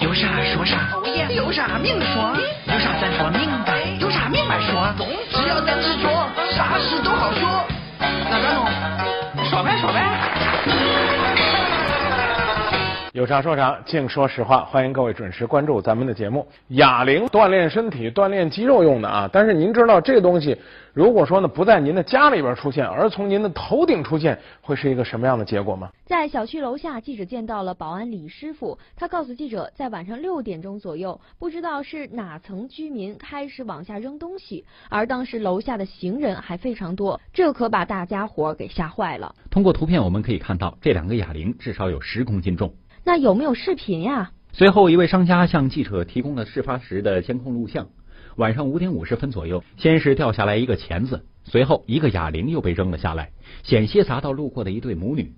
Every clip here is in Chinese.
有啥说啥，有啥明说，有啥咱说明白，有啥明白说。只要咱执着，啥事都好说。那咱弄，说呗说呗。有啥说啥，净说实话。欢迎各位准时关注咱们的节目。哑铃锻炼身体、锻炼肌肉用的啊，但是您知道这东西，如果说呢不在您的家里边出现，而从您的头顶出现，会是一个什么样的结果吗？在小区楼下，记者见到了保安李师傅，他告诉记者，在晚上六点钟左右，不知道是哪层居民开始往下扔东西，而当时楼下的行人还非常多，这可把大家伙给吓坏了。通过图片我们可以看到，这两个哑铃至少有十公斤重。那有没有视频呀？随后，一位商家向记者提供了事发时的监控录像。晚上五点五十分左右，先是掉下来一个钳子，随后一个哑铃又被扔了下来，险些砸到路过的一对母女。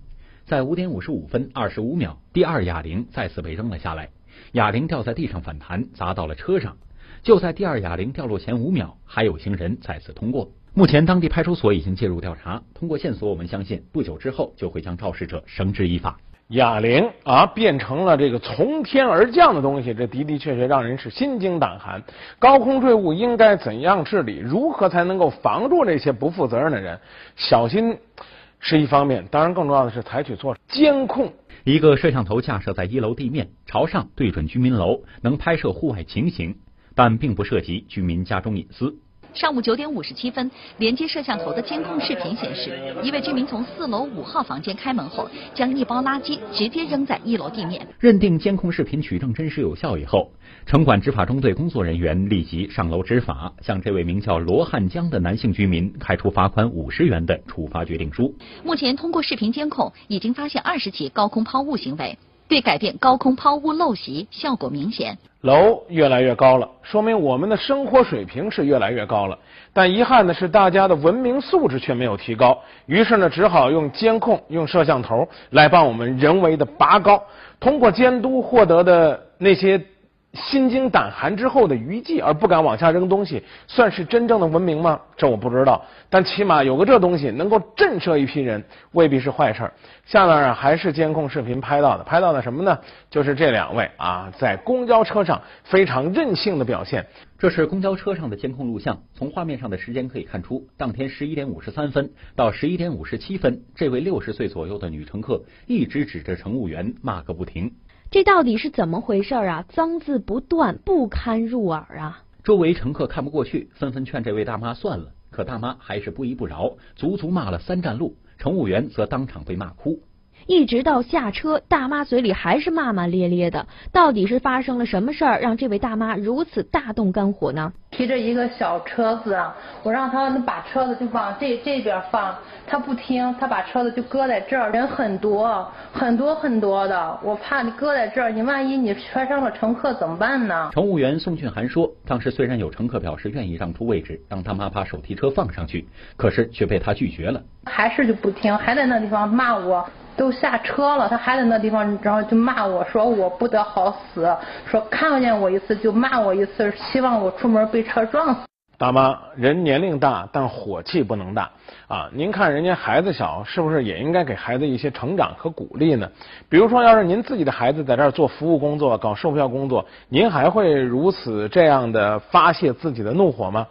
在五点五十五分二十五秒，第二哑铃再次被扔了下来，哑铃掉在地上反弹，砸到了车上。就在第二哑铃掉落前五秒，还有行人再次通过。目前，当地派出所已经介入调查。通过线索，我们相信不久之后就会将肇事者绳之以法。哑铃啊，变成了这个从天而降的东西，这的的确确让人是心惊胆寒。高空坠物应该怎样治理？如何才能够防住这些不负责任的人？小心是一方面，当然更重要的是采取措施监控。一个摄像头架设在一楼地面，朝上对准居民楼，能拍摄户外情形，但并不涉及居民家中隐私。上午九点五十七分，连接摄像头的监控视频显示，一位居民从四楼五号房间开门后，将一包垃圾直接扔在一楼地面。认定监控视频取证真实有效以后，城管执法中队工作人员立即上楼执法，向这位名叫罗汉江的男性居民开出罚款五十元的处罚决定书。目前，通过视频监控，已经发现二十起高空抛物行为。对改变高空抛物陋习效果明显。楼越来越高了，说明我们的生活水平是越来越高了。但遗憾的是，大家的文明素质却没有提高。于是呢，只好用监控、用摄像头来帮我们人为的拔高。通过监督获得的那些。心惊胆寒之后的余悸，而不敢往下扔东西，算是真正的文明吗？这我不知道，但起码有个这东西能够震慑一批人，未必是坏事儿。下面啊，还是监控视频拍到的，拍到的什么呢？就是这两位啊，在公交车上非常任性的表现。这是公交车上的监控录像，从画面上的时间可以看出，当天十一点五十三分到十一点五十七分，这位六十岁左右的女乘客一直指着乘务员骂个不停。这到底是怎么回事啊？脏字不断，不堪入耳啊！周围乘客看不过去，纷纷劝这位大妈算了，可大妈还是不依不饶，足足骂了三站路，乘务员则当场被骂哭。一直到下车，大妈嘴里还是骂骂咧咧的。到底是发生了什么事儿，让这位大妈如此大动肝火呢？提着一个小车子，我让他把车子就往这这边放，他不听，他把车子就搁在这儿。人很多，很多很多的，我怕你搁在这儿，你万一你摔伤了乘客怎么办呢？乘务员宋俊涵说，当时虽然有乘客表示愿意让出位置，让大妈把手提车放上去，可是却被他拒绝了。还是就不听，还在那地方骂我。都下车了，他还在那地方，然后就骂我说我不得好死，说看见我一次就骂我一次，希望我出门被车撞死。大妈，人年龄大，但火气不能大啊！您看人家孩子小，是不是也应该给孩子一些成长和鼓励呢？比如说，要是您自己的孩子在这儿做服务工作、搞售票工作，您还会如此这样的发泄自己的怒火吗？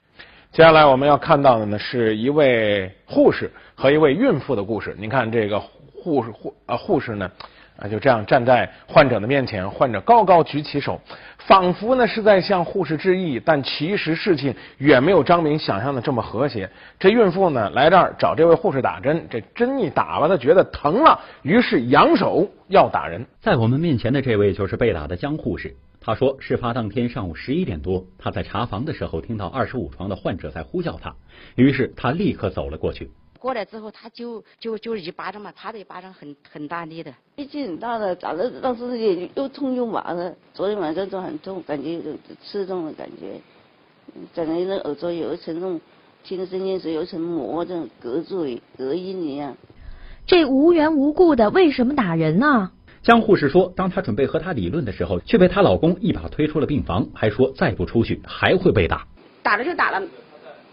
接下来我们要看到的呢，是一位护士和一位孕妇的故事。您看这个。护士护啊护士呢啊就这样站在患者的面前，患者高高举起手，仿佛呢是在向护士致意，但其实事情远没有张明想象的这么和谐。这孕妇呢来这儿找这位护士打针，这针一打吧，她觉得疼了，于是扬手要打人。在我们面前的这位就是被打的江护士，她说，事发当天上午十一点多，她在查房的时候听到二十五床的患者在呼叫她，于是她立刻走了过去。过来之后，他就就就一巴掌嘛，他的一巴掌很很大力的，力气很大的，打的当时也又痛又麻的，昨天晚上都很痛，感觉有刺痛的感觉，整个那耳朵有一层那种听声音时有一层膜这种隔住隔音一样。这无缘无故的为什么打人呢？江护士说，当她准备和他理论的时候，却被她老公一把推出了病房，还说再不出去还会被打。打了就打了，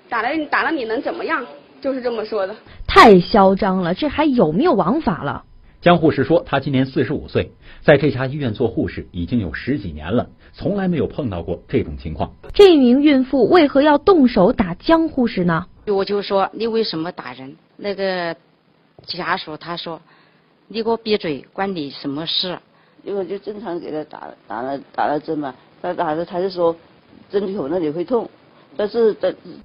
打了打了你能怎么样？就是这么说的，太嚣张了！这还有没有王法了？江护士说，她今年四十五岁，在这家医院做护士已经有十几年了，从来没有碰到过这种情况。这名孕妇为何要动手打江护士呢？我就说你为什么打人？那个家属他说，你给我闭嘴，关你什么事？因为就正常给他打打了打了针嘛，他打了他就说针头那里会痛，但是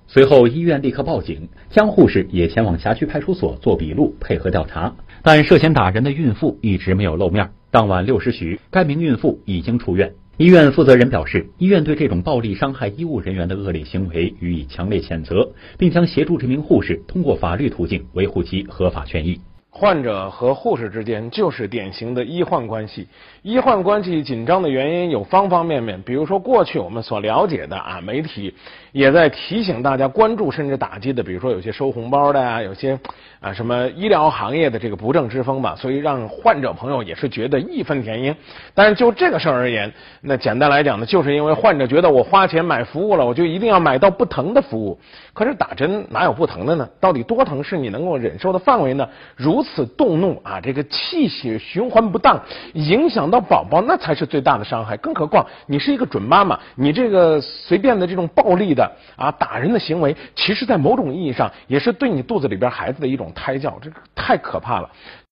随后医院立刻报警，江护士也前往辖区派出所做笔录配合调查，但涉嫌打人的孕妇一直没有露面。当晚六时许，该名孕妇已经出院。医院负责人表示，医院对这种暴力伤害医务人员的恶劣行为予以强烈谴责，并将协助这名护士通过法律途径维护其合法权益。患者和护士之间就是典型的医患关系。医患关系紧张的原因有方方面面，比如说过去我们所了解的啊，媒体也在提醒大家关注甚至打击的，比如说有些收红包的呀，有些啊什么医疗行业的这个不正之风吧，所以让患者朋友也是觉得义愤填膺。但是就这个事儿而言，那简单来讲呢，就是因为患者觉得我花钱买服务了，我就一定要买到不疼的服务。可是打针哪有不疼的呢？到底多疼是你能够忍受的范围呢？如此动怒啊，这个气血循环不当，影响到宝宝，那才是最大的伤害。更何况你是一个准妈妈，你这个随便的这种暴力的啊打人的行为，其实在某种意义上也是对你肚子里边孩子的一种胎教，这个太可怕了。